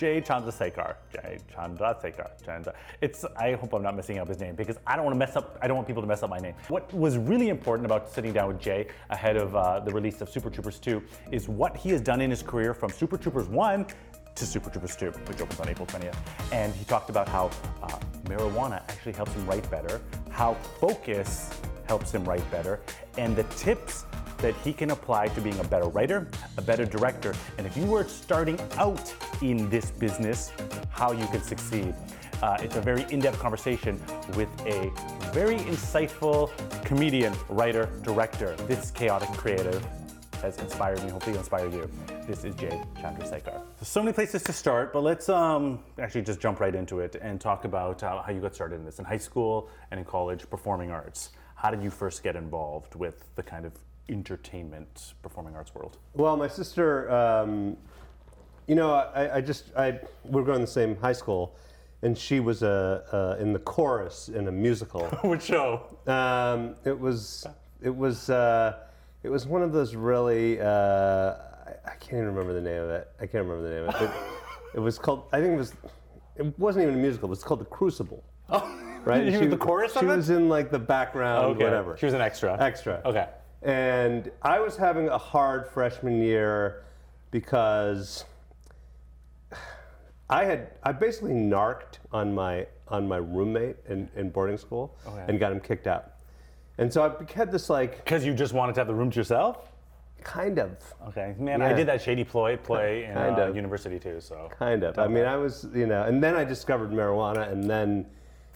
Jay Chandrasekhar. Jay Chandrasekhar. Chandra. It's. I hope I'm not messing up his name because I don't want to mess up. I don't want people to mess up my name. What was really important about sitting down with Jay ahead of uh, the release of Super Troopers 2 is what he has done in his career from Super Troopers 1 to Super Troopers 2, which opens on April 20th. And he talked about how uh, marijuana actually helps him write better, how focus helps him write better, and the tips that he can apply to being a better writer, a better director, and if you were starting out in this business, how you can succeed. Uh, it's a very in-depth conversation with a very insightful comedian, writer, director. This chaotic creative has inspired me. Hopefully, it'll inspire you. This is Jay Chandrasekhar. So many places to start, but let's um, actually just jump right into it and talk about uh, how you got started in this in high school and in college, performing arts. How did you first get involved with the kind of entertainment performing arts world? Well, my sister, um, you know, I, I just, I, we were going to the same high school, and she was uh, uh, in the chorus in a musical. Which show? Um, it was, it was, uh, it was one of those really, uh, I, I can't even remember the name of it. I can't remember the name of it. But it was called, I think it was, it wasn't even a musical. It was called The Crucible. Oh. Right? And were the chorus She it? was in like the background, okay. whatever. She was an extra. Extra. Okay. And I was having a hard freshman year because I had I basically narked on my on my roommate in, in boarding school Okay. and got him kicked out. And so I had this like Because you just wanted to have the room to yourself? kind of Okay. Man, I did that shady ploy play in Kind uh, of. university too, so. kind of. I mean, I was, you know, and then I discovered marijuana, and then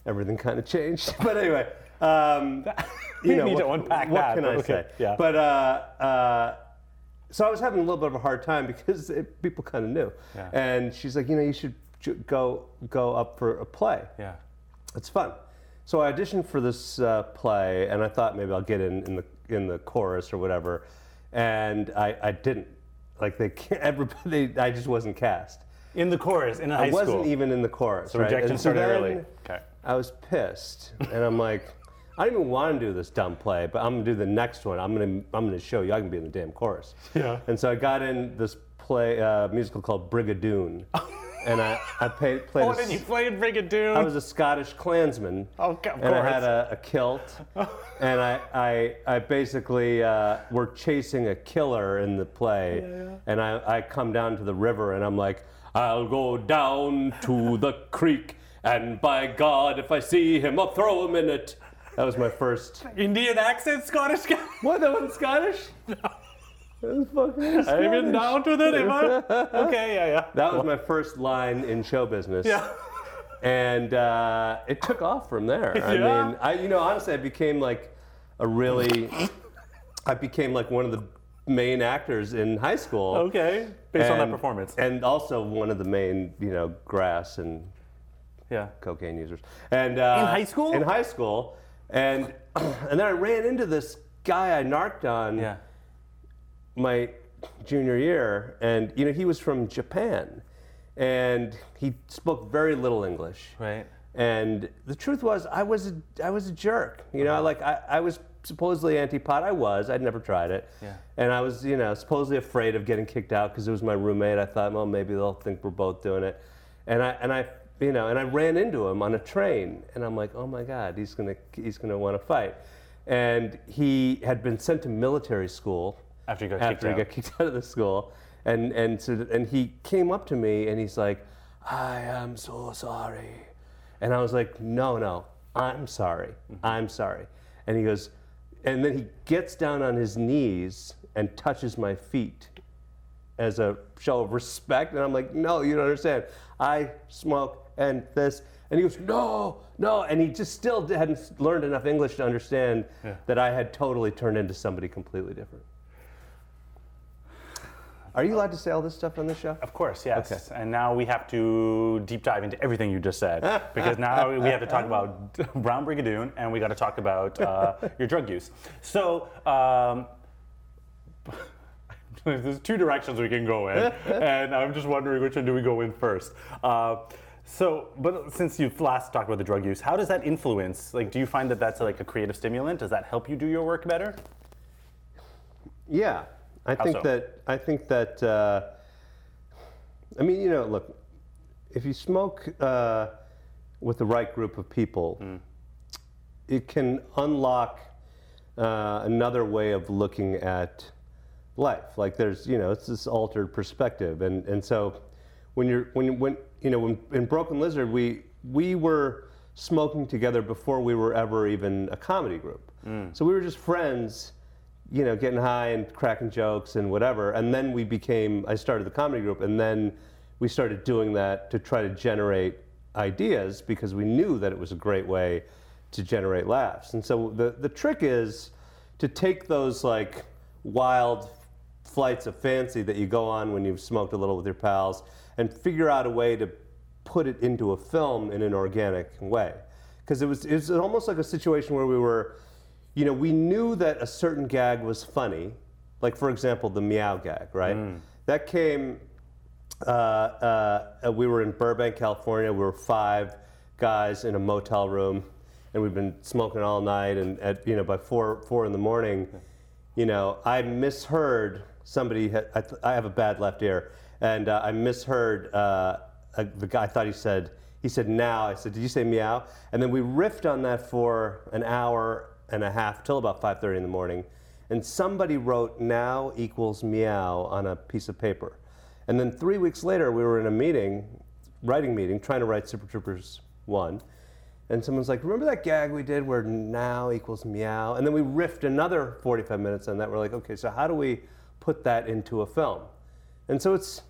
everything kind of changed. But anyway, um, you know, need what, to unpack what that, can but I okay, say? yeah. But uh, uh, so I was having a little bit of a hard time because it, people kind of knew. Yeah. And she's like, you know, you should go go up for a play. Yeah. It's fun. So I auditioned for this uh, play, and I thought maybe I'll get in in the in the chorus or whatever, and I, I didn't. Like they, can't, everybody, I just wasn't cast. In the chorus, in high I wasn't school. even in the chorus. So right? rejection And so started then early. Okay. I was pissed, and I'm like, I don't even want to do this dumb play, but I'm gonna do the next one. I'm gonna I'm gonna show you I can be in the damn chorus. Yeah. And so I got in this play uh, musical called Brigadoon, and I I played played. Oh, a then you played Brigadoon. I was a Scottish clansman. Oh, of And I had a, a kilt, and I, I, I basically uh, were chasing a killer in the play, and I, I come down to the river, and I'm like, I'll go down to the creek, and by God, if I see him, I'll throw him in it. That was my first. Indian accent, Scottish guy. What? That wasn't Scottish? That was fucking I've been Scottish. down to the river. Okay, yeah, yeah. That was my first line in show business. Yeah. and uh, it took off from there. I Yeah. mean, I you know honestly, I became like a really, I became like one of the main actors in high school. Okay. Based on that performance. and also one of the main you know grass and yeah. cocaine users. And uh, In high school? In high school, and and then I ran into this guy I narked on Yeah. my junior year, and you know he was from Japan, and he spoke very little English. Right. And the truth was, I was a, I was a jerk. You know, uh-huh. like I, I was supposedly anti-pot. I was. I'd never tried it. Yeah. And I was, you know, supposedly afraid of getting kicked out because it was my roommate. I thought, well, maybe they'll think we're both doing it. And I and I, you know, and I ran into him on a train, and I'm like, oh my God, he's gonna he's gonna want to fight. And he had been sent to military school After you got after kicked he out. got kicked out of the school, and and so and he came up to me and he's like, "I am so sorry," and I was like, "No, no, I'm sorry, Mm-hmm. I'm sorry," and he goes, and then he gets down on his knees and touches my feet as a show of respect, and I'm like, "No, you don't understand. I smoke and this." And he goes, no, no, and he just still hadn't learned enough English to understand Yeah. that I had totally turned into somebody completely different. Are you allowed to say all this stuff on the show? Of course, yes. Okay. And now we have to deep dive into everything you just said because now we have to talk about Brown Brigadoon and we got to talk about uh, your drug use. So. Um, There's two directions we can go in, and I'm just wondering which one do we go in first. Uh, so, but since you've last talked about the drug use, how does that influence? Like, do you find that that's like a creative stimulant? Does that help you do your work better? Yeah, I think so? that I think that uh, I mean, you know, look, if you smoke uh, with the right group of people, it can unlock uh, another way of looking at life. Like there's, you know, it's this altered perspective, and and so when you're when when you know when in Broken Lizard we we were smoking together before we were ever even a comedy group. Mm. So we were just friends, you know, getting high and cracking jokes and whatever. And then we became I started the comedy group, and then we started doing that to try to generate ideas because we knew that it was a great way to generate laughs. And so the, the trick is to take those like wild flights of fancy that you go on when you've smoked a little with your pals and figure out a way to put it into a film in an organic way. Because it was, it was almost like a situation where we were, you know, we knew that a certain gag was funny, like for example, the meow gag, right? That came uh, uh, we were in Burbank, California. We were five guys in a motel room, and we've been smoking all night. And at you know by four four in the morning, you know I misheard somebody. Had, I, th- I have a bad left ear, and uh, I misheard uh, a, the guy. I thought he said he said now. I said, did you say meow? And then we riffed on that for an hour and a half till about 5:30 in the morning. And somebody wrote now equals meow on a piece of paper. And then three weeks later, we were in a meeting, writing meeting, trying to write Super Troopers 1. And someone's like, remember that gag we did where now equals meow? And then we riffed another 45 minutes on that. We're like, okay, so how do we put that into a film? And so it's,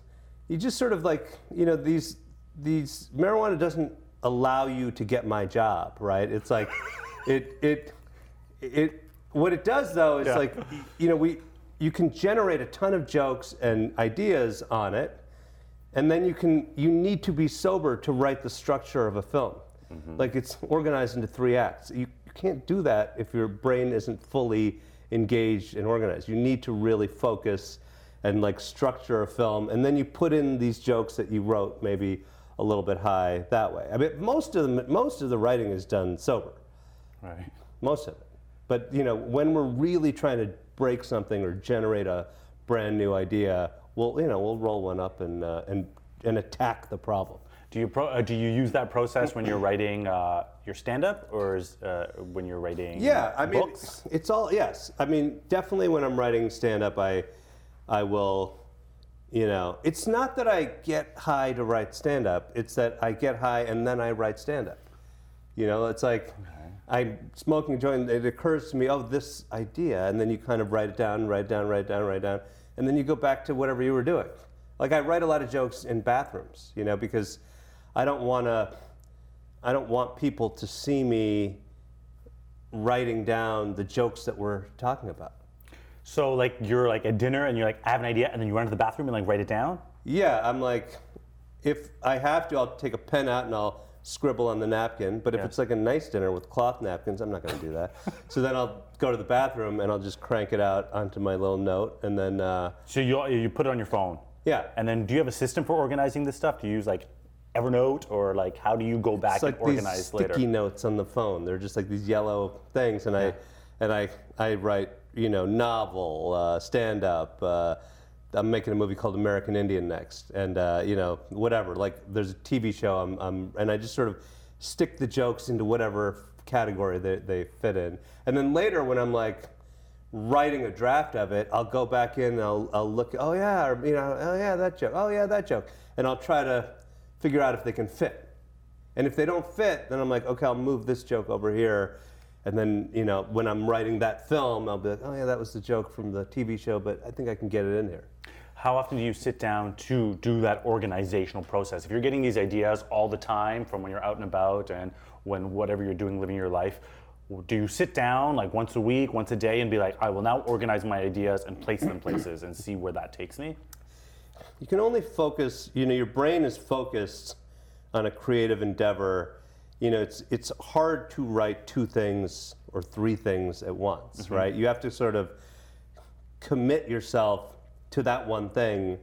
you just sort of like, you know, these, these, marijuana doesn't allow you to get my job, right? It's like, it, it, it, what it does though is Yeah. like, you know, we, you can generate a ton of jokes and ideas on it, and then you can you need to be sober to write the structure of a film. Mm-hmm. Like it's organized into three acts. You, you can't do that if your brain isn't fully engaged and organized. You need to really focus and like structure a film, and then you put in these jokes that you wrote maybe a little bit high that way. I mean, most of the most of the writing is done sober Right. most of it. But you know, when we're really trying to break something or generate a brand new idea, we'll you know we'll roll one up and uh, and and attack the problem. Do you pro- uh, do you use that process when you're writing uh, your stand-up, or is, uh, when you're writing Yeah, I mean, books? it's all yes. I mean, definitely when I'm writing stand up, I I will. You know, it's not that I get high to write stand up, it's that I get high and then I write stand up. You know, it's like I'm smoking a joint, it occurs to me, oh, this idea, and then you kind of write it down, write it down, write it down, write it down, and then you go back to whatever you were doing. Like I write a lot of jokes in bathrooms, you know, because I don't want to, I don't want people to see me writing down the jokes that we're talking about. So like you're like at dinner and you're like I have an idea, and then you run to the bathroom and like write it down. Yeah, I'm like, if I have to, I'll take a pen out and I'll scribble on the napkin. But if Yeah. it's like a nice dinner with cloth napkins, I'm not going to do that. so then I'll go to the bathroom and I'll just crank it out onto my little note, and then uh, So you you put it on your phone. yeah. And then do you have a system for organizing this stuff? Do you use like Evernote or like how do you go back It's like and these organize sticky later? notes on the phone. They're just like these yellow things, and I and I I write you know novel, uh, stand up. Uh, I'm making a movie called American Indian next, and uh, you know whatever. Like there's a TV show. I'm, I'm and I just sort of stick the jokes into whatever category they, they fit in, and then later when I'm like writing a draft of it, I'll go back in and I'll, I'll look, oh yeah, or, you know, oh yeah, that joke, oh yeah, that joke. And I'll try to figure out if they can fit. And if they don't fit, then I'm like, okay, I'll move this joke over here. And then, you know, when I'm writing that film, I'll be like, oh yeah, that was the joke from the TV show, but I think I can get it in here. How often do you sit down to do that organizational process? If you're getting these ideas all the time from when you're out and about and when whatever you're doing, living your life, do you sit down like once a week, once a day, and be like, I will now organize my ideas and place them places and see where that takes me? You can only focus, you know, your brain is focused on a creative endeavor. You know, it's it's hard to write two things or three things at once, mm-hmm. right? You have to sort of commit yourself to that one thing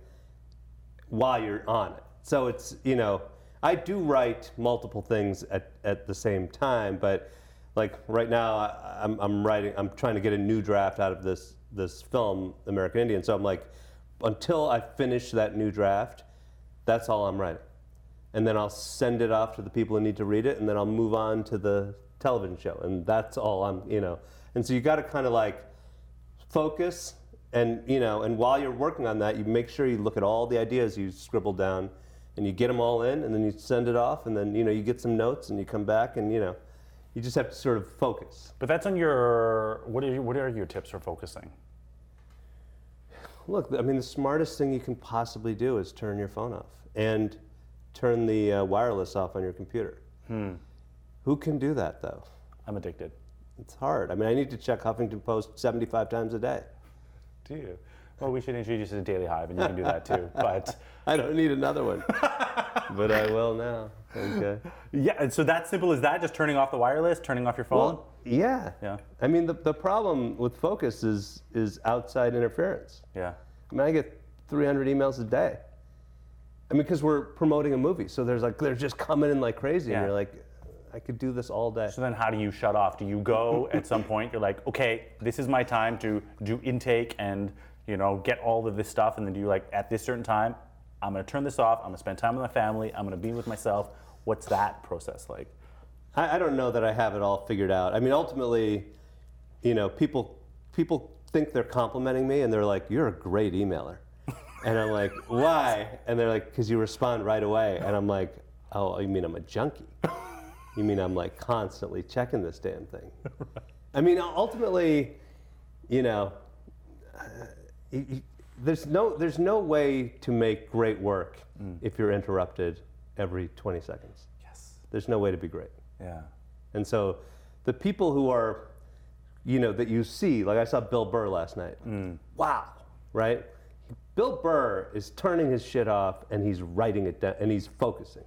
while you're on it. So it's, you know, I do write multiple things at, at the same time, but like right now I, I'm, I'm writing, I'm trying to get a new draft out of this, this film, American Indian. So I'm like, until I finish that new draft, that's all I'm writing. And then I'll send it off to the people who need to read it, and then I'll move on to the television show, and that's all I'm, you know. And so you got to kind of like focus, and you know, and while you're working on that, you make sure you look at all the ideas you scribbled down, and you get them all in, and then you send it off, and then you know you get some notes, and you come back, and you know, you just have to sort of focus. But that's on your. What are your, what are your tips for focusing? Look, I mean, the smartest thing you can possibly do is turn your phone off and turn the uh, wireless off on your computer. Who can do that though? I'm addicted. It's hard. I mean, I need to check Huffington Post 75 times a day. Do you? Well, we should introduce you to Daily Hive, and you can do that too. But I don't need another one, but I will now. Okay. yeah, and so that simple as that, just turning off the wireless, turning off your phone. Well, yeah. Yeah. I mean, the, the problem with focus is is outside interference. yeah. I mean, I get 300 emails a day. I mean, because we're promoting a movie, so there's like they're just coming in like crazy, Yeah. and you're like, I could do this all day. So then, how do you shut off? Do you go at some point? You're like, okay, this is my time to do intake and you know get all of this stuff, and then do you like at this certain time, I'm gonna turn this off. I'm gonna spend time with my family. I'm gonna be with myself. What's that process like? I, I don't know that I have it all figured out. I mean, ultimately, you know, people people think they're complimenting me, and they're like, "You're a great emailer," and I'm like, "Why?" And they're like, "Because you respond right away," and I'm like, "Oh, you mean I'm a junkie? You mean I'm like constantly checking this damn thing?" right. I mean, ultimately, you know, uh, y- y- there's no there's no way to make great work if you're interrupted every 20 seconds. Yes. There's no way to be great. Yeah. And so the people who are, you know, that you see, like I saw Bill Burr last night. Wow, right? Bill Burr is turning his shit off and he's writing it down and he's focusing.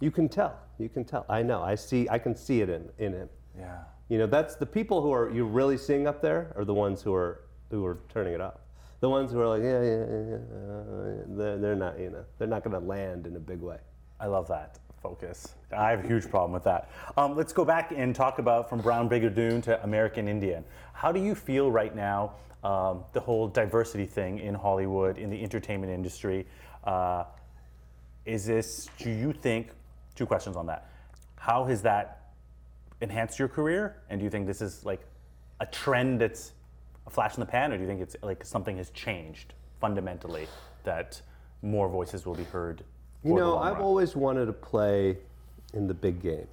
You can tell. You can tell. I know. I see. I can see it in, in him. Yeah. You know, that's the people who are you're really seeing up there are the ones who are who are turning it off. The ones who are like, yeah, yeah, yeah, yeah, uh, they're, they're not, you know, they're not going to land in a big way. I love that focus. I have a huge problem with that. Um, let's go back and talk about from Brown Brigadoon to American Indian. How do you feel right now, um, the whole diversity thing in Hollywood, in the entertainment industry? Uh, is this, do you think, two questions on that. How has that enhanced your career? And do you think this is like a trend that's a flash in the pan, or do you think it's like something has changed fundamentally that more voices will be heard? You know, I've run? always wanted to play in the big game,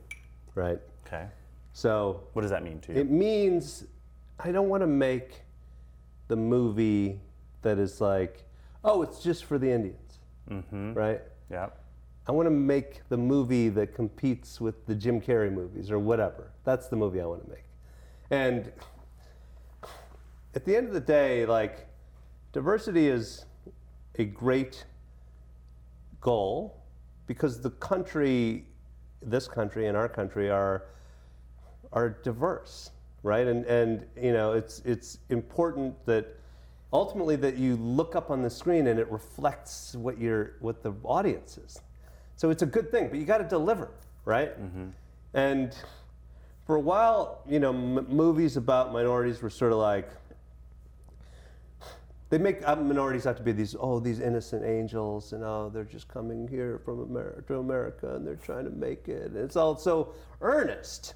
right? Okay. So What does that mean to you? it means I don't want to make the movie that is like, oh, it's just for the Indians, mm-hmm. right? yeah. I want to make the movie that competes with the Jim Carrey movies or whatever. That's the movie I want to make. And at the end of the day, like, diversity is a great goal because the country, this country and our country are are diverse, right? And and you know, it's it's important that ultimately that you look up on the screen and it reflects what your what the audience is. So it's a good thing, but you got to deliver, right? Mm-hmm. And for a while, you know, m- movies about minorities were sort of like they make uh, minorities out to be these oh these innocent angels and oh they're just coming here from America to America and they're trying to make it. And it's all so earnest,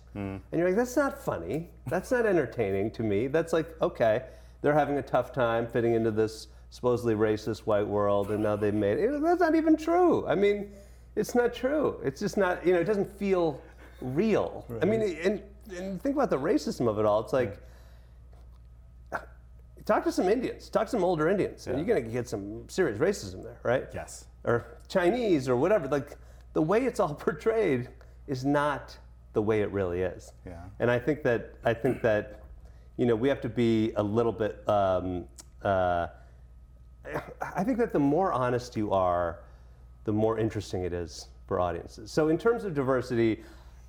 and you're like that's not funny. That's not entertaining to me. That's like okay, they're having a tough time fitting into this supposedly racist white world, and now they've made it. That's not even true. I mean, it's not true. It's just not. You know, it doesn't feel real. I mean, and, and think about the racism of it all. It's like talk to some Indians, talk to some older Indians, and you're gonna get some serious racism there, right? Yes. Or Chinese or whatever. Like the way it's all portrayed is not the way it really is. Yeah. And I think that I think that you know we have to be a little bit. Um, uh, I think that the more honest you are, the more interesting it is for audiences. So in terms of diversity,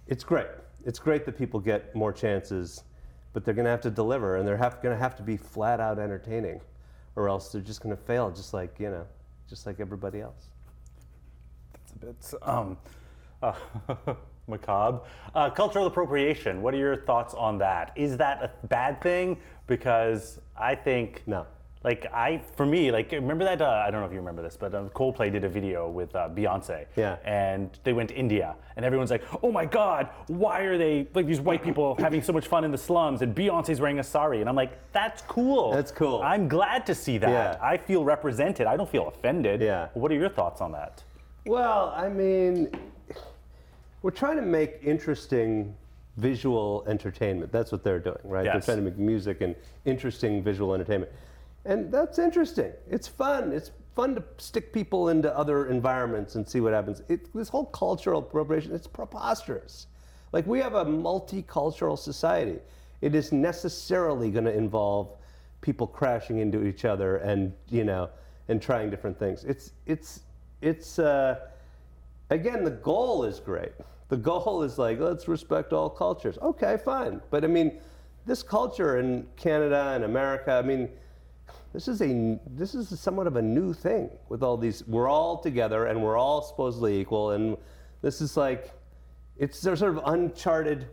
it's great. It's great that people get more chances, but they're going to have to deliver, and they're going to have to be flat out entertaining, or else they're just going to fail, just like you know, just like everybody else. that's a bit um, uh, macabre. Uh, cultural appropriation. What are your thoughts on that? Is that a bad thing? Because I think No. Like I, for me, like remember that? Uh, I don't know if you remember this, but uh, Coldplay did a video with uh, Beyonce. Yeah. And they went to India, and everyone's like, "Oh my God, why are they like these white people having so much fun in the slums?" And Beyonce's wearing a sari, and I'm like, "That's cool. That's cool. I'm glad to see that. Yeah. I feel represented. I don't feel offended. Yeah. What are your thoughts on that? Well, I mean, we're trying to make interesting visual entertainment. That's what they're doing, right? Yes. They're trying to make music and interesting visual entertainment. And that's interesting. It's fun. It's fun to stick people into other environments and see what happens. It, this whole cultural appropriation, it's preposterous. Like, we have a multicultural society. It is necessarily going to involve people crashing into each other and, you know, and trying different things. It's, it's, it's, uh, again, the goal is great. The goal is like, let's respect all cultures. Okay, fine. But I mean, this culture in Canada and America, I mean, this is a this is somewhat of a new thing with all these. We're all together and we're all supposedly equal, and this is like, it's sort of uncharted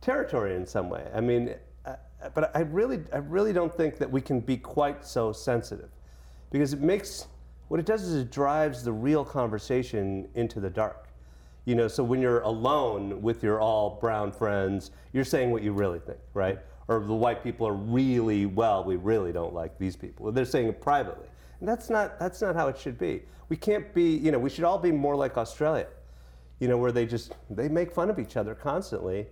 territory in some way. I mean, uh, but I really, I really don't think that we can be quite so sensitive, because it makes what it does is it drives the real conversation into the dark. You know, so when you're alone with your all brown friends, you're saying what you really think, right? Or the white people are really well, we really don't like these people. They're saying it privately, and that's not that's not how it should be. We can't be, you know, we should all be more like Australia you know, where they just they make fun of each other constantly,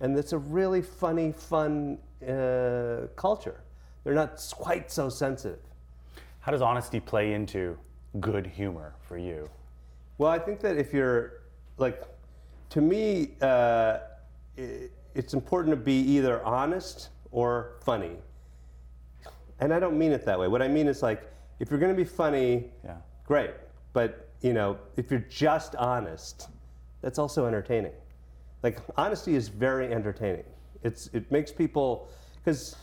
and it's a really funny, fun uh, culture. They're not quite so sensitive. How does honesty play into good humor for you? Well, I think that if you're like, to me, uh, i it's important to be either honest or funny. And I don't mean it that way. What I mean is like, if you're going to be funny, Yeah. great. But you know, if you're just honest, that's also entertaining. Like honesty is very entertaining. It's it makes people because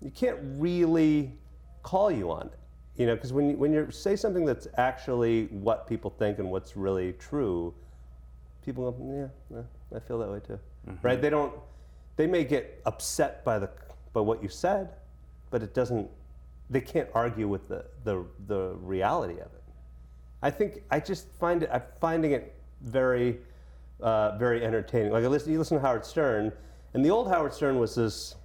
you can't really call you on it. You know, because when you, when you say something that's actually what people think and what's really true, people go, yeah, yeah, I feel that way too. Right? They don't. They may get upset by the by what you said, but it doesn't. They can't argue with the the the reality of it. I think I just find it. I'm finding it very, uh, very entertaining. Like I listen, you listen to Howard Stern, and the old Howard Stern was this,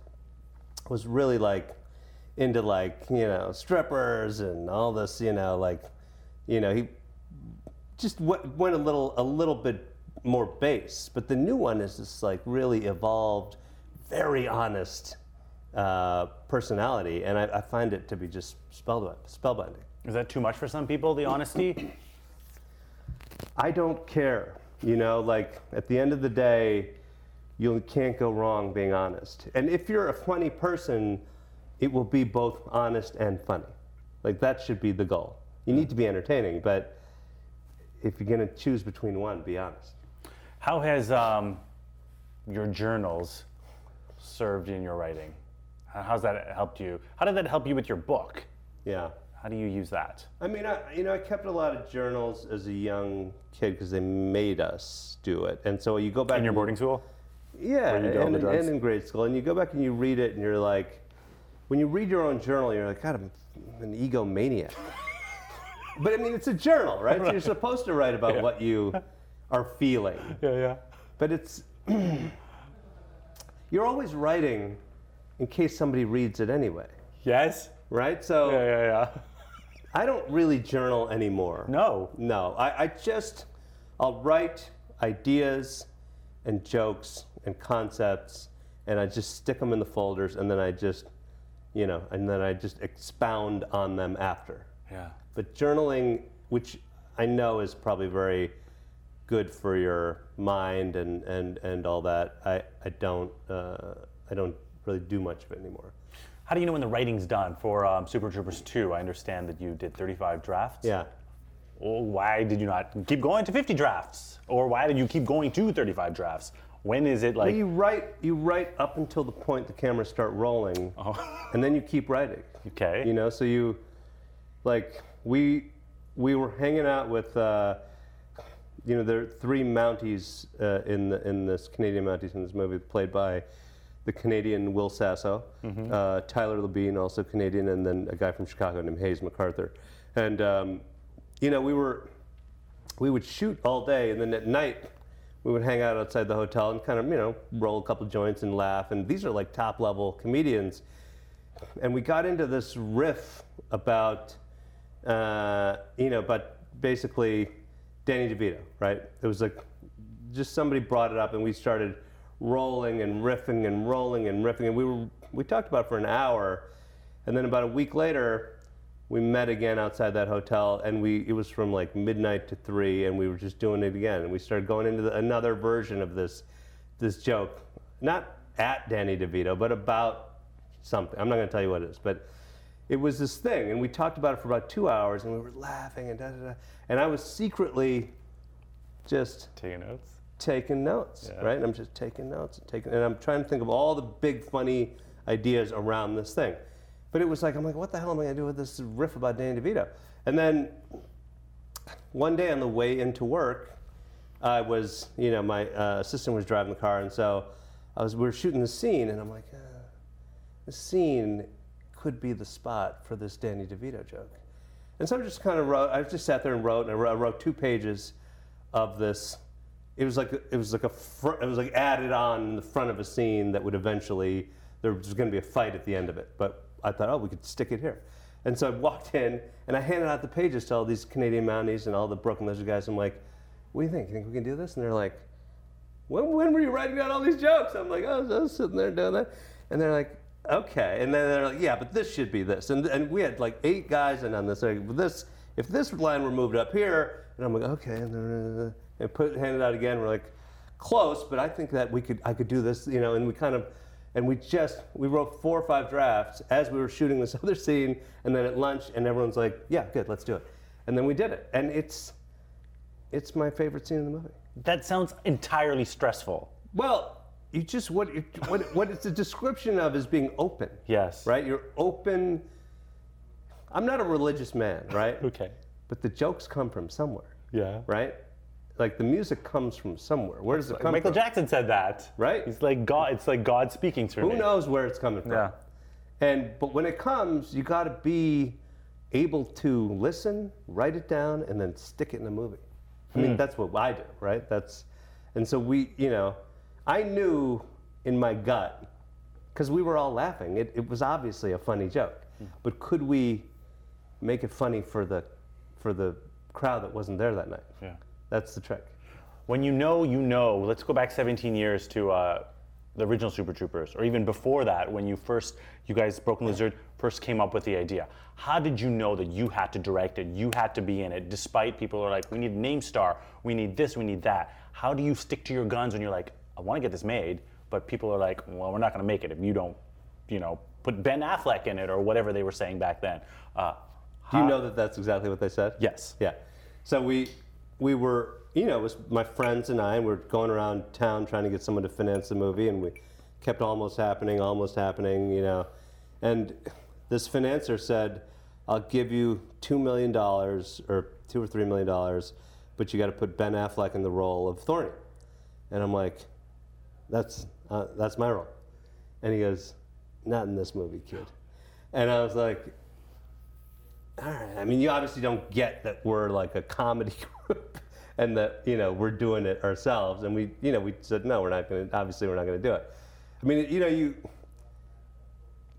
was really like, into like you know strippers and all this. You know, like, you know he just went a little a little bit more base. But the new one is this like really evolved, very honest uh, personality, and I, I find it to be just spellbind, spellbinding. Is that too much for some people? The honesty? I don't care. You know, like at the end of the day, you can't go wrong being honest. And if you're a funny person, it will be both honest and funny. Like that should be the goal. You need to be entertaining, but if you're going to choose between one, be honest. How has um, your journals served in your writing? How- How's that helped you? How did that help you with your book? Yeah. How do you use that? I mean, I, you know, I kept a lot of journals as a young kid because they made us do it. And so you go back In your and- boarding school? Yeah, you all and, the drugs? and in grade school, and you go back and you read it, and you're like, when you read your own journal, you're like, God, I'm an egomaniac. but I mean, it's a journal, right? So you're supposed to write about what you are feeling, Yeah, yeah. but it's you're always writing in case somebody reads it anyway, Yes? right? So Yeah, yeah, yeah. I don't really journal anymore. No. No, I, I just, I'll write ideas and jokes and concepts, and I just stick them in the folders, and then I just, you know, and then I just expound on them after. Yeah. But journaling, which I know is probably very good for your mind and, and, and all that, I, I don't, uh, I don't really do much of it anymore. How do you know when the writing's done for um, Super Troopers 2? I understand that you did 35 drafts. Yeah. Well, why did you not keep going to 50 drafts? Or why did you keep going to 35 drafts? When is it like, Well, you write, you write up until the point the cameras start rolling, and then you keep writing. okay? You know, so you, like, we we were hanging out with, uh, you know, there are three Mounties uh, in the in this Canadian Mounties in this movie, played by the Canadian Will Sasso, uh, Tyler Labine, also Canadian, and then a guy from Chicago named Hayes MacArthur. And um, you know, we were we would shoot all day, and then at night we would hang out outside the hotel and kind of you know roll a couple joints and laugh. And these are like top level comedians, and we got into this riff about uh, you know, but basically Danny DeVito, right? It was like just somebody brought it up, and we started rolling and riffing and rolling and riffing, and we were we talked about it for an hour, and then about a week later. We met again outside that hotel, and we it was from like midnight to three, and we were just doing it again. And we started going into the, another version of this this joke, not at Danny DeVito, but about something. I'm not going to tell you what it is, but it was this thing, and we talked about it for about two hours, and we were laughing and da da da. And I was secretly just Taking notes. taking notes, Yeah. right? And I'm just taking notes and taking, and I'm trying to think of all the big funny ideas around this thing. But it was like, I'm like, what the hell am I going to do with this riff about Danny DeVito? And then one day on the way into work, I was, you know, my uh, assistant was driving the car, and so I was, we were shooting the scene, and I'm like, uh, the scene could be the spot for this Danny DeVito joke. And so I just kind of wrote, I just sat there and wrote, and I wrote, I wrote two pages of this. It was like, it was like a, fr- it was like added on in the front of a scene that would eventually, there was going to be a fight at the end of it. But I thought, oh, we could stick it here. And so I walked in and I handed out the pages to all these Canadian Mounties and all the Broken Lizard guys. I'm like, what do you think? You think we can do this? And they're like, when, when were you writing down all these jokes? I'm like, oh, I was sitting there doing that. And they're like, okay. And then they're like, yeah, but this should be this. And, and we had like eight guys in on this. Like, this. If this line were moved up here, and I'm like, okay. And, then, uh, and put handed out again. We're like, close, but I think that we could, I could do this, you know. And we kind of, and we just, we wrote four or five drafts as we were shooting this other scene, and then at lunch, and everyone's like, yeah, good, let's do it. And then we did it, and it's, it's my favorite scene in the movie. That sounds entirely stressful. Well, you just what it, what what it's a description of is being open. Yes. Right. You're open. I'm not a religious man, right? Okay. But the jokes come from somewhere, Yeah. right? Like the music comes from somewhere. Where does it come from? Michael from? Jackson said that. Right. He's like God. It's like God speaking through Who me. Who knows where it's coming from? Yeah. And but when it comes, you got to be able to listen, write it down, and then stick it in a movie. I mean, hmm. that's what I do, right? That's, and so we, you know, I knew in my gut because we were all laughing. It, it was obviously a funny joke, but could we make it funny for the for the crowd that wasn't there that night? Yeah. That's the trick. When you know, you know. Let's go back 17 years to uh, the original Super Troopers, or even before that, when you first, you guys, Broken Lizard, first came up with the idea. How did you know that you had to direct it, you had to be in it, despite people are like, we need a name star, we need this, we need that. How do you stick to your guns when you're like, I want to get this made, but people are like, well, we're not going to make it if you don't, you know, put Ben Affleck in it or whatever they were saying back then. Uh, Do you know that that's exactly what they said? yes. Yeah. So we we were, you know, it was my friends and I, and we're going around town trying to get someone to finance the movie, and we kept almost happening, almost happening, you know. And this financier said, "I'll give you two million dollars, or two or three million dollars, but you got to put Ben Affleck in the role of Thorny." And I'm like, "That's uh, that's my role." And he goes, "Not in this movie, kid." And I was like, all right. I mean, you obviously don't get that we're like a comedy group and that, you know, we're doing it ourselves. And we, you know, we said, no, we're not going to, obviously, we're not going to do it. I mean, you know, you,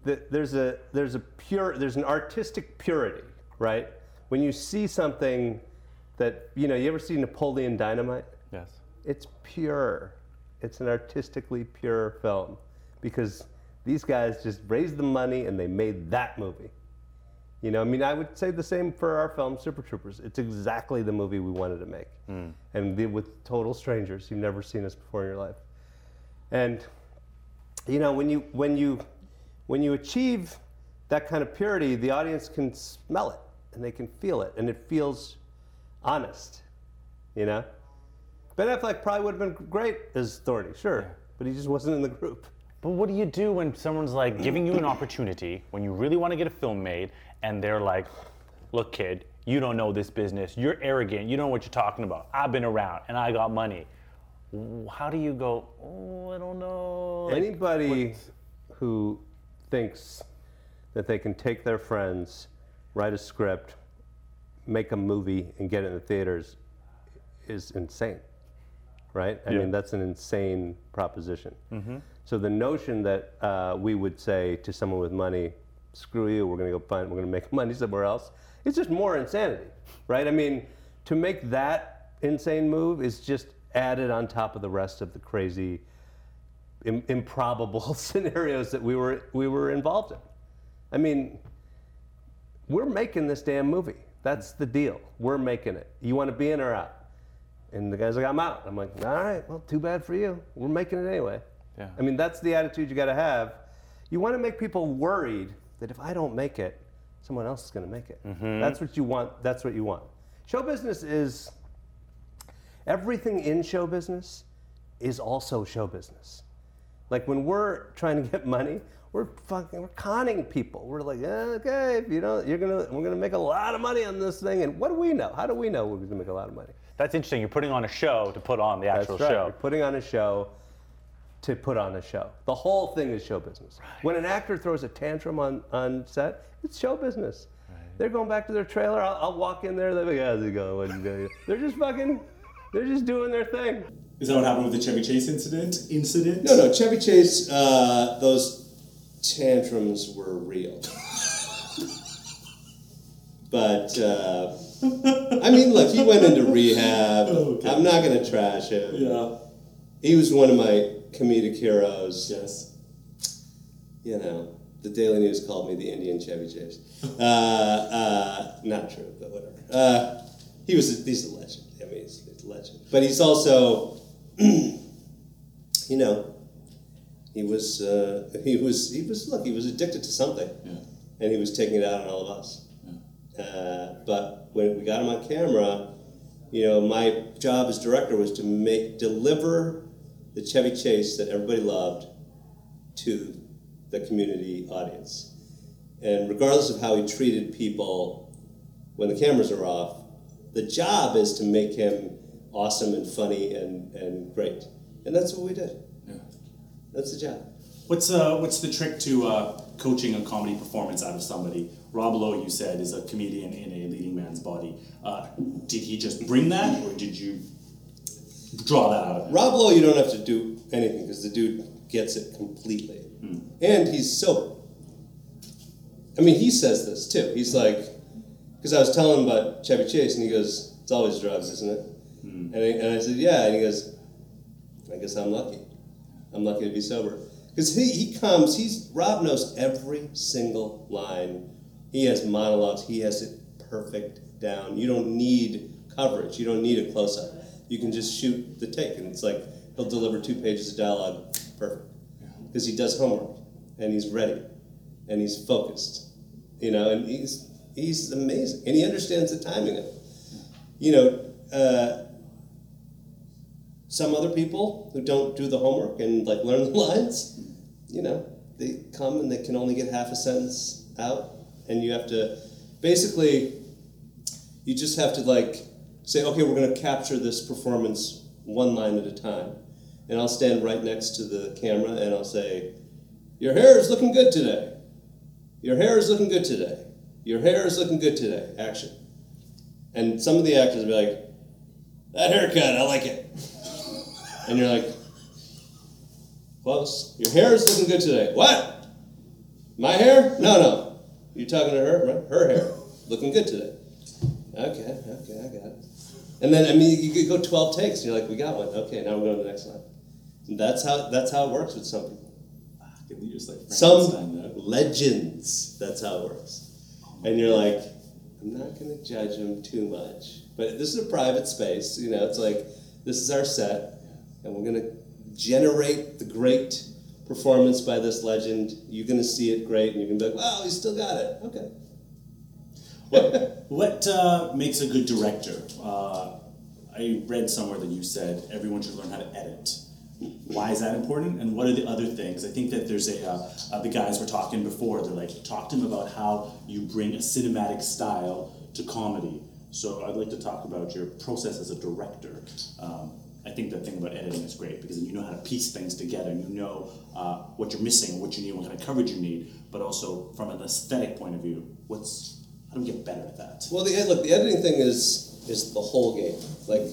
the, there's a, there's a pure, there's an artistic purity, right? When you see something that, you know, you ever see Napoleon Dynamite? Yes. it's pure. It's an artistically pure film because these guys just raised the money and they made that movie. You know, I mean, I would say the same for our film, Super Troopers. It's exactly the movie we wanted to make, hmm. and the, with total strangers. You've never seen us before in your life, and you know, when you when you when you achieve that kind of purity, the audience can smell it and they can feel it, and it feels honest. You know. Ben Affleck probably would have been great as Thorny, sure, but he just wasn't in the group. But what do you do when someone's like giving you an opportunity when you really want to get a film made and they're like, look, kid, you don't know this business. You're arrogant. You don't know what you're talking about. I've been around and I got money. how do you go? Oh, I don't know. Like, Anybody who thinks that they can take their friends, write a script, make a movie, and get it in the theaters is insane, right? I Yeah. mean, that's an insane proposition. So the notion that uh, we would say to someone with money, "Screw you, we're going to go find, we're going to make money somewhere else," it's just more insanity, right? I mean, to make that insane move is just added on top of the rest of the crazy Im- improbable scenarios that we were we were involved in. I mean, we're making this damn movie. That's the deal. We're making it. You want to be in or out? And the guy's like, I'm out. I'm like, all right, well, too bad for you. We're making it anyway. Yeah. I mean, that's the attitude you got to have. You want to make people worried that if I don't make it, someone else is going to make it. Mm-hmm. That's what you want. That's what you want. Show business is everything in show business is also show business. Like when we're trying to get money, we're fucking we're conning people. We're like, okay, if you don't, you're gonna we're gonna make a lot of money on this thing. And what do we know? How do we know we're gonna make a lot of money? That's interesting. You're putting on a show to put on the actual That's actual right. show. You're putting on a show to put on a show. The whole thing is show business. When an actor throws a tantrum on, on set, it's show business. They're going back to their trailer. I'll, I'll walk in there. They're like, how's it going? It going? They're just fucking, they're just doing their thing. Is that what happened with the Chevy Chase incident? Incident? No, no, Chevy Chase, uh, those tantrums were real. but, uh, I mean, look, he went into rehab. Okay. I'm not going to trash him. Yeah. He was one of my comedic heroes. Yes. You know, the Daily News called me the Indian Chevy Chase. Uh, uh, not true, but whatever. Uh, he was a, he's a legend. I mean, he's, he's a legend. But he's also, you know, he was uh, he was he was look he was addicted to something, Yeah. and he was taking it out on all of us. Uh, but when we got him on camera, you know, my job as director was to make deliver the Chevy Chase that everybody loved to the community audience. And regardless of how he treated people when the cameras are off, the job is to make him awesome and funny and, and great. And that's what we did. Yeah. That's the job. What's uh what's the trick to uh, coaching a comedy performance out of somebody? Rob Lowe, you said, is a comedian in a leading man's body. Uh, did he just bring that, or did you draw that out of him? Rob Lowe, you don't have to do anything because the dude gets it completely. And he's sober. I mean, he says this too. He's like, because I was telling him about Chevy Chase, and he goes, It's always drugs, isn't it? And, I, and I said, Yeah. And he goes, I guess I'm lucky. I'm lucky to be sober. Because he, he comes, he's Rob knows every single line. He has monologues, he has it perfect down. You don't need coverage, you don't need a close up. You can just shoot the take, and it's like he'll deliver two pages of dialogue perfect. Because he does homework, and he's ready, and he's focused. You know, and he's he's amazing, and he understands the timing of it. You know, uh, some other people who don't do the homework and like learn the lines, you know, they come and they can only get half a sentence out, and you have to basically, you just have to like say, okay, we're going to capture this performance one line at a time, and I'll stand right next to the camera and I'll say, your hair is looking good today. Your hair is looking good today. Your hair is looking good today. Action. And some of the actors will be like, that haircut, I like it. And you're like, close. Your hair is looking good today. What? My hair? No, no. You're talking to her, right? Her hair. Looking good today. Okay, okay, I got it. And then, I mean, you could go 12 takes, and you're like, we got one. Okay, now we're going to the next line. And that's how, that's how it works with some people. You're just like Some legends, that's how it works. And you're like, I'm not going to judge them too much. But this is a private space, you know, it's like, this is our set, and we're going to generate the great performance by this legend. You're going to see it great, and you're going to be like, wow, he still got it. Okay. What, what uh, makes a good director? Uh, I read somewhere that you said everyone should learn how to edit. Why is that important? And what are the other things? I think that there's a, uh, uh, the guys were talking before, they're like, talk to him about how you bring a cinematic style to comedy. So I'd like to talk about your process as a director. Um, I think the thing about editing is great because you know how to piece things together. You know uh, what you're missing, what you need, what kind of coverage you need, but also from an aesthetic point of view, what's how do we get better at that? Well, the look, the editing thing is is the whole game. Like,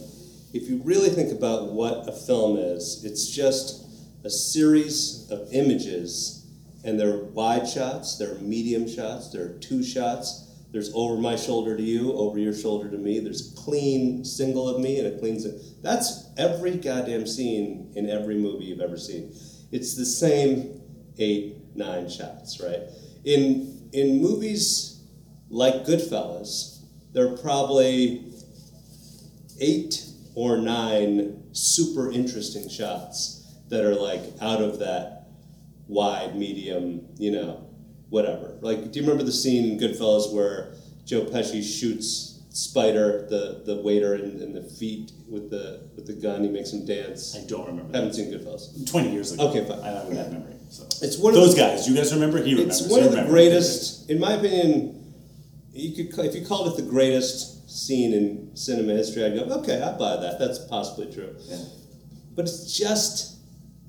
if you really think about what a film is, it's just a series of images, and they're wide shots, they're medium shots, there are two shots. There's over my shoulder to you, over your shoulder to me. There's clean single of me and a clean. Sing- That's every goddamn scene in every movie you've ever seen. It's the same eight, nine shots, right? In in movies like Goodfellas, there are probably eight or nine super interesting shots that are like out of that wide, medium, you know, whatever. Like, do you remember the scene in Goodfellas where Joe Pesci shoots Spider, the, the waiter, in, in the feet with the with the gun? He makes him dance. I don't remember. I Haven't That. seen Goodfellas. Twenty years ago. Okay, fine. I have a bad memory. So It's one of those guys. You guys remember? He remembers. It's one of the greatest, in my opinion. You could, if you called it the greatest scene in cinema history, I'd go, okay, I buy that. That's possibly true. Yeah. But it's just,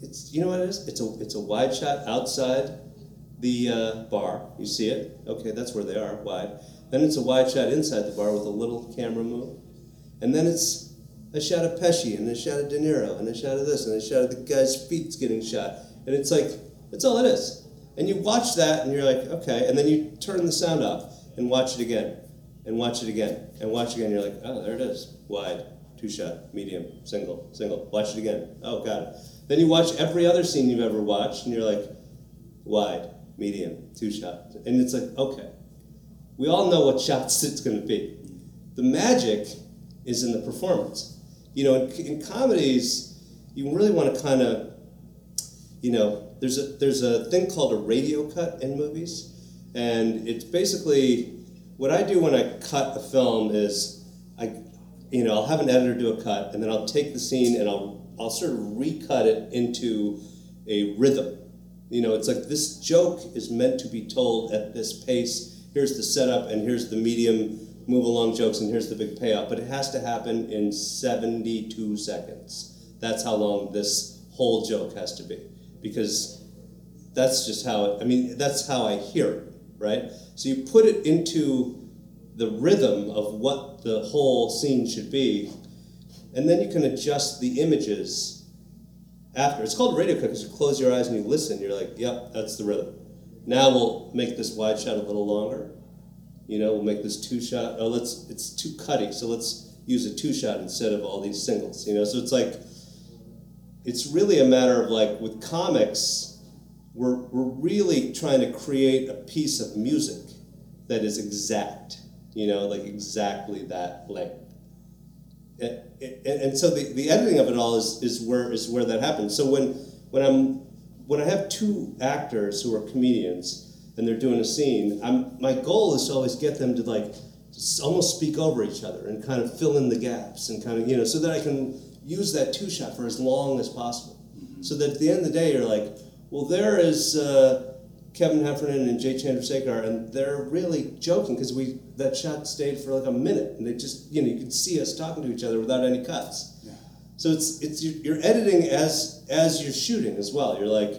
it's you know what it is? It's a it's a wide shot outside the uh, bar. You see it? Okay, that's where they are, wide. Then it's a wide shot inside the bar with a little camera move, and then it's a shot of Pesci and a shot of De Niro and a shot of this and a shot of the guy's feet's getting shot, and it's like that's all it is. And you watch that and you're like, okay, and then you turn the sound off and watch it again, and watch it again, and watch it again. You're like, oh, there it is, wide, two shot, medium, single, single. Watch it again. Oh, got it. Then you watch every other scene you've ever watched, and you're like, wide, medium, two shots. and it's like, okay, we all know what shots it's going to be. The magic is in the performance. You know, in, in comedies, you really want to kind of, you know, there's a there's a thing called a radio cut in movies, and it's basically what I do when I cut a film is I, you know, I'll have an editor do a cut, and then I'll take the scene and I'll I'll sort of recut it into a rhythm. You know, it's like this joke is meant to be told at this pace. Here's the setup, and here's the medium move along jokes, and here's the big payoff. But it has to happen in 72 seconds. That's how long this whole joke has to be, because that's just how it, I mean, that's how I hear it, right? So you put it into the rhythm of what the whole scene should be, and then you can adjust the images after. It's called radio cut because you close your eyes and you listen. You're like, yep, that's the rhythm. Now we'll make this wide shot a little longer. You know, we'll make this two shot. Oh, let's. It's too cutty, so let's use a two shot instead of all these singles. You know, so it's like, it's really a matter of like with comics, we're we're really trying to create a piece of music that is exact. You know, like exactly that length. And, and, so the, the editing of it all is, is where is where that happens. So when when I'm when I have two actors who are comedians and they're doing a scene, I'm my goal is to always get them to like almost speak over each other and kind of fill in the gaps and kind of you know so that I can use that two shot for as long as possible. So that at the end of the day you're like, well there is uh, Kevin Heffernan and Jay Chandrasekhar and they're really joking because we that shot stayed for like a minute and they just you know you could see us talking to each other without any cuts. Yeah. So it's it's you're you're editing as as you're shooting as well. You're like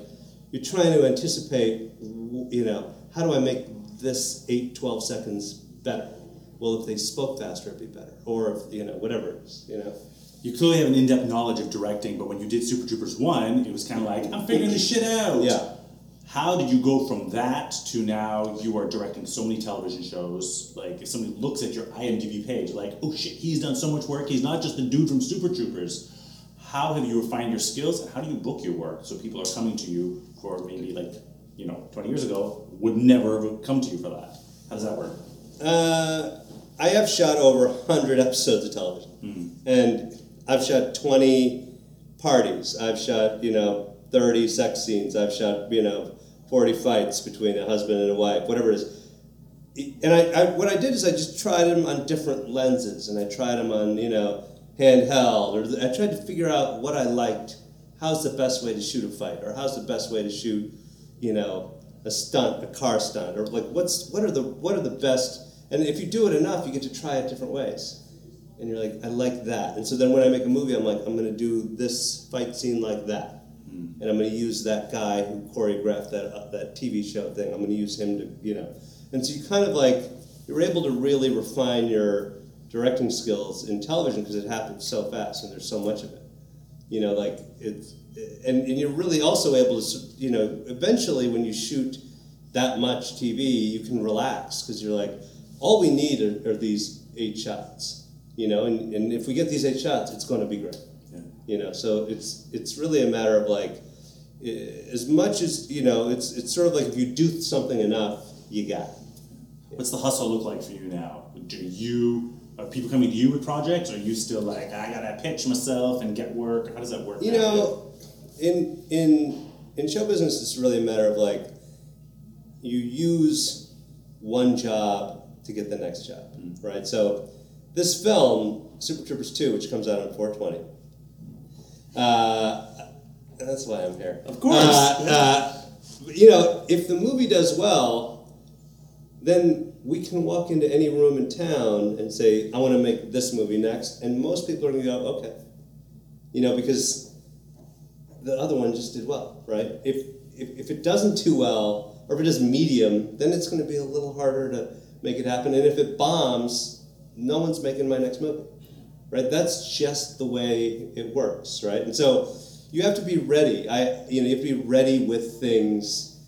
you're trying to anticipate, you know, how do I make this 8, 12 seconds better? Well, if they spoke faster, it'd be better. Or if you know whatever it is, you know. You clearly have an in-depth knowledge of directing, but when you did Super Troopers one, it was kind of like I'm figuring this shit out. Yeah. How did you go from that to now you are directing so many television shows? Like if somebody looks at your IMDb page, like oh shit, he's done so much work. He's not just the dude from Super Troopers. How have you refined your skills, and how do you book your work so people are coming to you for maybe like you know 20 years ago would never have come to you for that? How does that work? Uh, I have shot over 100 episodes of television. And I've shot 20 parties. I've shot, you know, 30 sex scenes. I've shot, you know, 40 fights between a husband and a wife, whatever it is. And I, I, what I did is I just tried them on different lenses, and I tried them on, you know, handheld, or I tried to figure out what I liked. How's the best way to shoot a fight, or how's the best way to shoot, you know, a stunt, a car stunt, or like what's what are the what are the best? And if you do it enough, you get to try it different ways. and you're like, I like that. And so then when I make a movie, I'm like, I'm gonna do this fight scene like that, and I'm gonna use that guy who choreographed that uh, that TV show thing. I'm gonna use him to, you know, and so you kind of like you're able to really refine your directing skills in television because it happens so fast and there's so much of it. You know, like it's and, and you're really also able to, you know, eventually when you shoot that much TV, you can relax because you're like, all we need are, are these eight shots, you know, and, and if we get these eight shots, it's going to be great. You know. So it's it's really a matter of like, as much as you know, it's it's sort of like if you do something enough, you got. It. What's the hustle look like for you now? Do you are people coming to you with projects? Or are you still like I gotta pitch myself and get work? How does that work? You now? know, in in in show business, it's really a matter of like you use one job to get the next job, mm. right? So this film, Super Troopers Two, which comes out on 420. Uh, that's why I'm here. Of course. Uh, uh, you know, if the movie does well, then we can walk into any room in town and say, I want to make this movie next. And most people are going to go, okay. You know, because the other one just did well, right? If, if, if it doesn't do well, or if it does medium, then it's going to be a little harder to make it happen. And if it bombs, no one's making my next movie, right? That's just the way it works, right? And so you have to be ready. I, you know, you have to be ready with things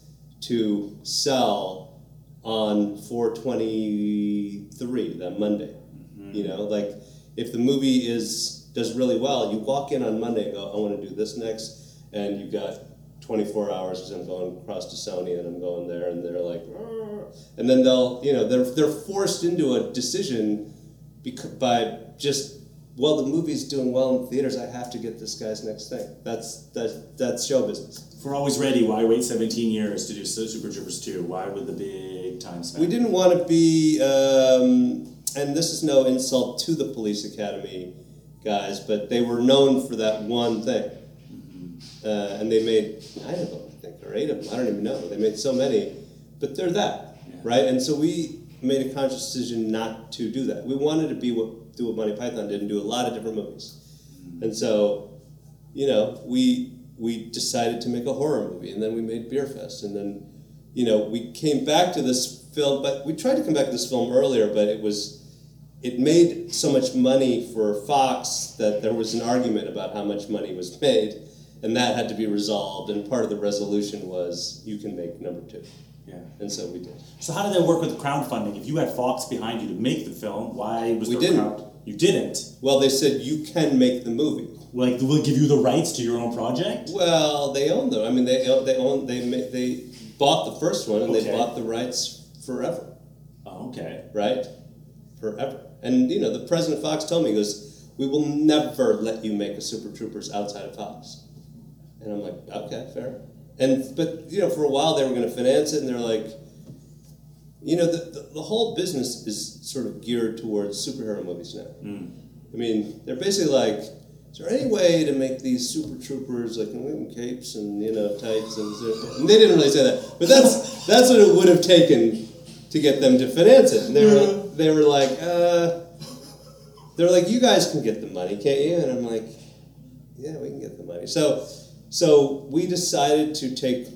to sell on 423 that Monday. Mm-hmm. You know, like if the movie is does really well, you walk in on Monday and go, I want to do this next, and you've got 24 hours because I'm going across to Sony and I'm going there, and they're like, "Arr." and then they'll, you know, they're they're forced into a decision bec- by just well, the movie's doing well in theaters. I have to get this guy's next thing. That's that's that's show business. If we're always ready, why wait 17 years to do Super Troopers 2? Why would the big time spend? We didn't want to be, um, and this is no insult to the police academy guys, but they were known for that one thing. Uh, and they made nine of them, I think, or eight of them. I don't even know. They made so many, but they're that, Yeah. right? And so we made a conscious decision not to do that. We wanted to be what do what Monty Python did and do a lot of different movies. Mm-hmm. And so, you know, we we decided to make a horror movie, and then we made Beerfest, and then, you know, we came back to this film. But we tried to come back to this film earlier, but it was it made so much money for Fox that there was an argument about how much money was made, and that had to be resolved. And part of the resolution was you can make number two, Yeah. and so we did. So how did that work with crowdfunding? If you had Fox behind you to make the film, why was We there didn't. crowd? You didn't. Well, they said you can make the movie. Like, we'll give you the rights to your own project. Well, they own them. I mean, they they own they they bought the first one and they bought the rights forever, Oh, okay. right? Forever. And you know, the president of Fox told me, he goes, "We will never let you make a Super Troopers outside of Fox." And I'm like, "Okay, fair." And but you know, for a while they were going to finance it, and they're like, you know, the, the, the whole business is sort of geared towards superhero movies now. I mean, they're basically like, is there any way to make these super troopers like in capes and you know tights and, and they didn't really say that, but that's that's what it would have taken to get them to finance it. And they were they were like, uh, they're like, you guys can get the money, can't you? And I'm like, yeah, we can get the money. So so we decided to take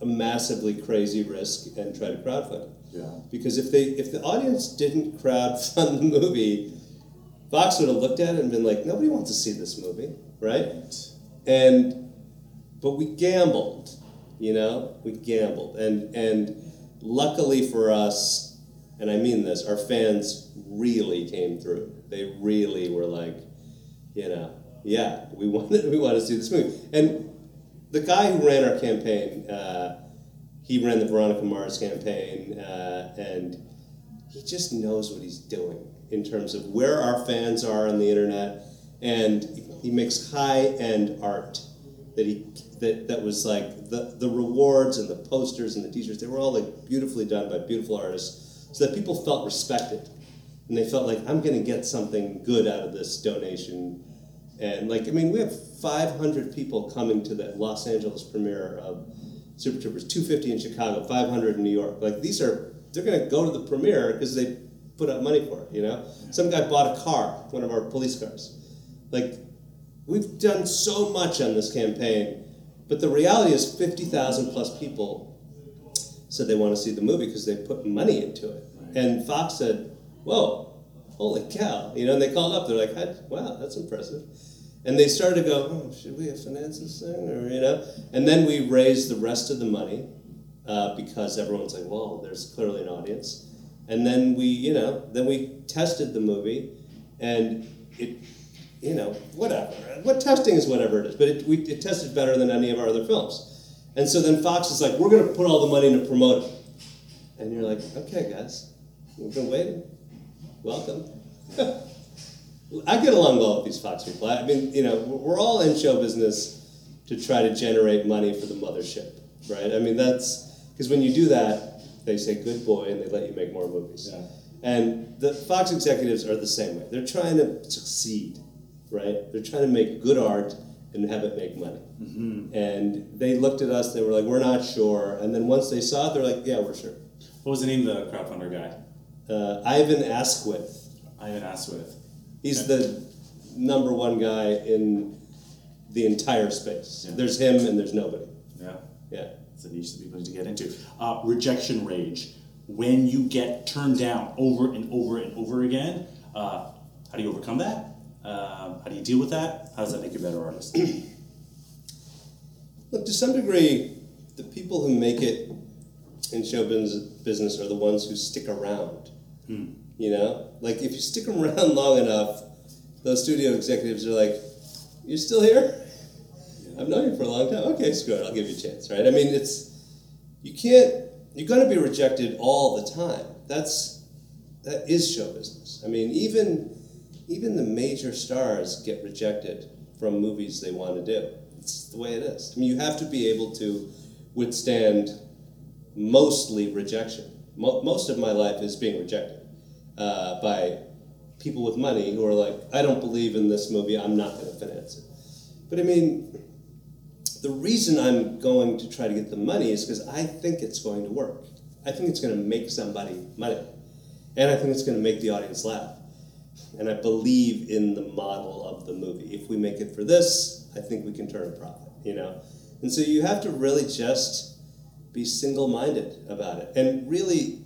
a massively crazy risk and try to crowdfund it. Yeah. Because if they if the audience didn't crowdfund the movie, Fox would have looked at it and been like, nobody wants to see this movie, right? And but we gambled, you know, we gambled, and and luckily for us, and I mean this, our fans really came through. They really were like, you know, yeah, we want we want to see this movie, and the guy who ran our campaign, uh, he ran the Veronica Mars campaign, uh, and he just knows what he's doing in terms of where our fans are on the internet, and he makes high-end art that he that, that was like the, the rewards and the posters and the t-shirts they were all like beautifully done by beautiful artists so that people felt respected and they felt like i'm going to get something good out of this donation and like i mean we have 500 people coming to the los angeles premiere of super troopers 250 in chicago 500 in new york like these are they're going to go to the premiere because they put up money for it. You know, some guy bought a car, one of our police cars. Like, we've done so much on this campaign, but the reality is, fifty thousand plus people said they want to see the movie because they put money into it. And Fox said, "Whoa, holy cow!" You know, and they called up. They're like, "Wow, that's impressive." And they started to go, "Oh, should we finance this thing?" Or you know, and then we raised the rest of the money uh, because everyone's like, "Well, there's clearly an audience." And then we, you know, then we tested the movie, and it, you know, whatever. What testing is whatever it is, but it, we, it tested better than any of our other films. And so then Fox is like, we're going to put all the money into promote it. And you're like, okay, guys, we've been waiting. Welcome. I get along well with these Fox people. I mean, you know, we're all in show business to try to generate money for the mothership, right? I mean, that's because when you do that, they say good boy and they let you make more movies. Yeah. And the Fox executives are the same way. They're trying to succeed, right? They're trying to make good art and have it make money. And they looked at us, they were like, we're not sure. And then once they saw it, they're like, yeah, we're sure. What was the name of the crowdfunder guy? Uh, Ivan Askwith, Ivan Askwith. He's the number one guy in the entire space. Yeah. There's him and there's nobody. Yeah. Yeah. It's a niche that people need to get into. Uh, rejection rage. When you get turned down over and over and over again, uh, how do you overcome that? Um, how do you deal with that? How does that make you a better artist? Look, to some degree, the people who make it in show business are the ones who stick around. You know, like if you stick them around long enough, those studio executives are like, "You're still here? I've known you for a long time. Okay, screw it. I'll give you a chance." Right? I mean, it's you can't. You're going to be rejected all the time. That's that is show business. I mean, even even the major stars get rejected from movies they want to do. It's the way it is. I mean, you have to be able to withstand mostly rejection. Mo- most of my life is being rejected uh, by people with money who are like, I don't believe in this movie, I'm not going to finance it. But I mean, the reason I'm going to try to get the money is because I think it's going to work. I think it's going to make somebody money. And I think it's going to make the audience laugh. And I believe in the model of the movie. If we make it for this, I think we can turn a profit, you know? And so you have to really just be single minded about it and really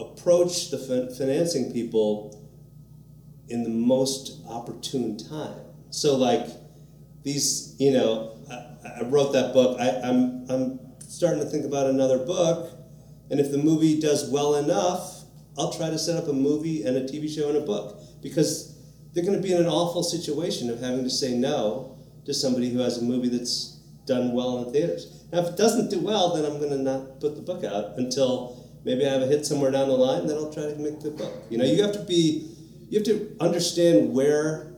approach the fin- financing people in the most opportune time. So, like, these, you know, I, I wrote that book. I, I'm, I'm starting to think about another book, and if the movie does well enough, I'll try to set up a movie and a TV show and a book because they're going to be in an awful situation of having to say no to somebody who has a movie that's done well in the theaters. Now, if it doesn't do well, then I'm going to not put the book out until maybe I have a hit somewhere down the line. Then I'll try to make the book. You know, you have to be, you have to understand where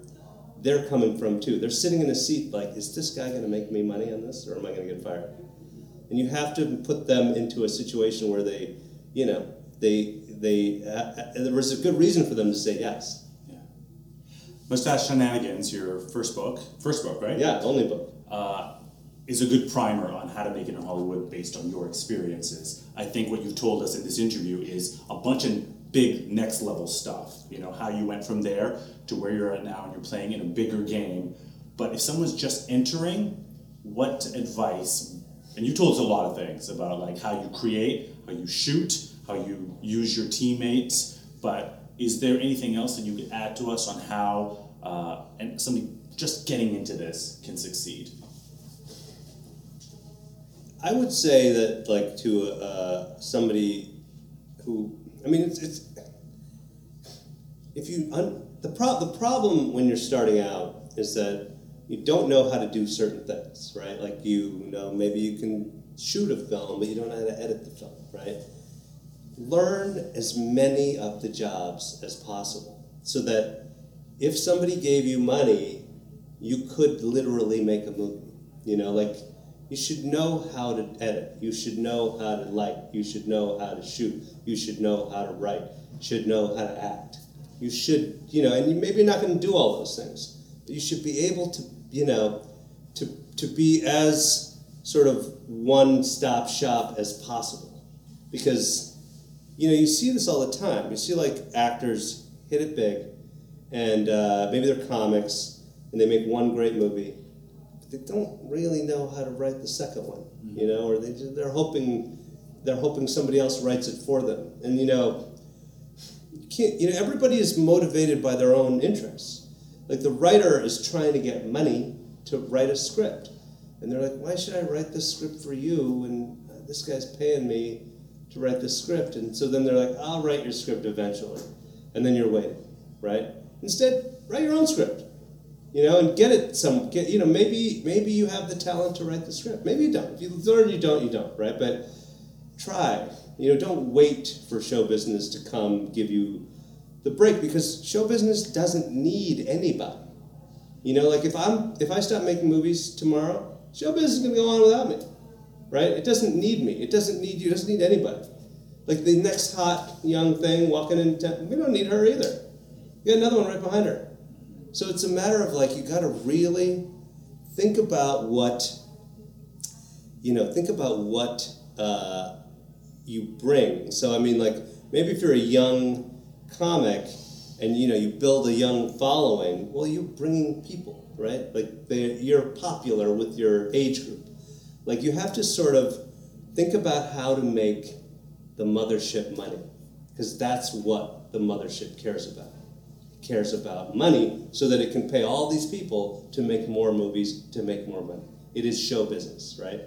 they're coming from too. They're sitting in a seat like, is this guy going to make me money on this, or am I going to get fired? And you have to put them into a situation where they, you know, they they uh, there was a good reason for them to say yes. Yeah. Mustache Shenanigans, your first book, first book, right? Yeah, only book. uh, is a good primer on how to make it in Hollywood based on your experiences. I think what you've told us in this interview is a bunch of big next level stuff. You know, how you went from there to where you're at now and you're playing in a bigger game. But if someone's just entering, what advice, and you told us a lot of things about like how you create, how you shoot, how you use your teammates, but is there anything else that you could add to us on how uh, and somebody just getting into this can succeed? I would say that like to uh, somebody who I mean it's, it's if you un, the pro, the problem when you're starting out is that you don't know how to do certain things, right? Like you know maybe you can shoot a film, but you don't know how to edit the film, right? Learn as many of the jobs as possible so that if somebody gave you money, you could literally make a movie. You know, like you should know how to edit. You should know how to light. You should know how to shoot. You should know how to write. You should know how to act. You should, you know, and you maybe you're not going to do all those things, but you should be able to, you know, to to be as sort of one-stop shop as possible, because you know, you see this all the time. You see like actors hit it big, and uh, maybe they're comics, and they make one great movie, they don't really know how to write the second one. You know, or they they're hoping they're hoping somebody else writes it for them. And you know, you can't. You know, everybody is motivated by their own interests. Like the writer is trying to get money to write a script, and they're like, "Why should I write this script for you when uh, this guy's paying me to write this script?" And so then they're like, "I'll write your script eventually," and then you're waiting, right? Instead, write your own script you know, and get it some, get, you know, maybe maybe you have the talent to write the script. Maybe you don't. If you learn, you don't, you don't, right? But try. You know, don't wait for show business to come give you the break because show business doesn't need anybody. You know, like if I'm if I stop making movies tomorrow, show business is gonna go on without me, right? It doesn't need me. It doesn't need you. It doesn't need anybody. Like the next hot young thing walking in, we don't need her either. We got another one right behind her. So it's a matter of like you got to really think about what you know. Think about what uh, you bring. So I mean, like maybe if you're a young comic and you know you build a young following, well, you're bringing people, right? Like you're popular with your age group. Like you have to sort of think about how to make the mothership money because that's what the mothership cares about cares about money so that it can pay all these people to make more movies to make more money. It is show business, right?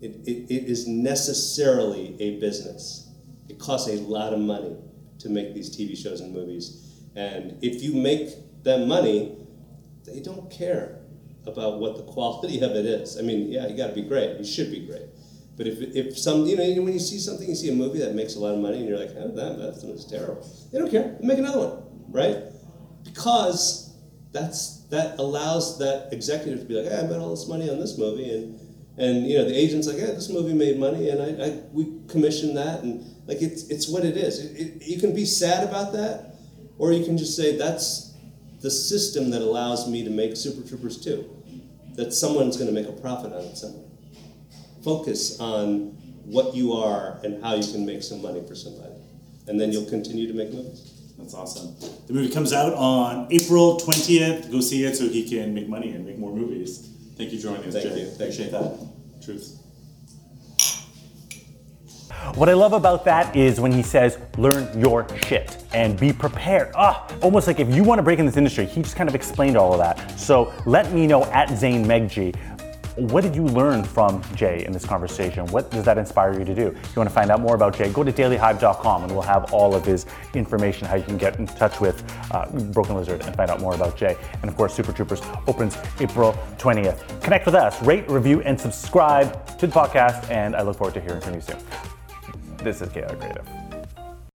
It, it, it is necessarily a business. It costs a lot of money to make these TV shows and movies. And if you make them money, they don't care about what the quality of it is. I mean, yeah, you got to be great. You should be great. But if, if some, you know, when you see something, you see a movie that makes a lot of money, and you're like, oh, that, that's terrible. They don't care. Make another one right? Because that's that allows that executive to be like, hey, I bet all this money on this movie, and and you know the agent's like, hey, this movie made money, and I, I we commissioned that, and like it's it's what it is. It, it, you can be sad about that, or you can just say that's the system that allows me to make Super Troopers 2. That someone's going to make a profit on it somewhere. Focus on what you are and how you can make some money for somebody, and then you'll continue to make movies. That's awesome. The movie comes out on April 20th. Go see it so he can make money and make more movies. Thank you for joining us, Thank Jay. you. Thank Appreciate you. that. Truth. What I love about that is when he says, learn your shit and be prepared. Ah, almost like if you want to break in this industry, he just kind of explained all of that. So let me know at Zane Megji. What did you learn from Jay in this conversation? What does that inspire you to do? If you want to find out more about Jay, go to dailyhive.com and we'll have all of his information, how you can get in touch with uh, Broken Lizard and find out more about Jay. And of course, Super Troopers opens April 20th. Connect with us, rate, review, and subscribe to the podcast, and I look forward to hearing from you soon. This is Chaotic Creative.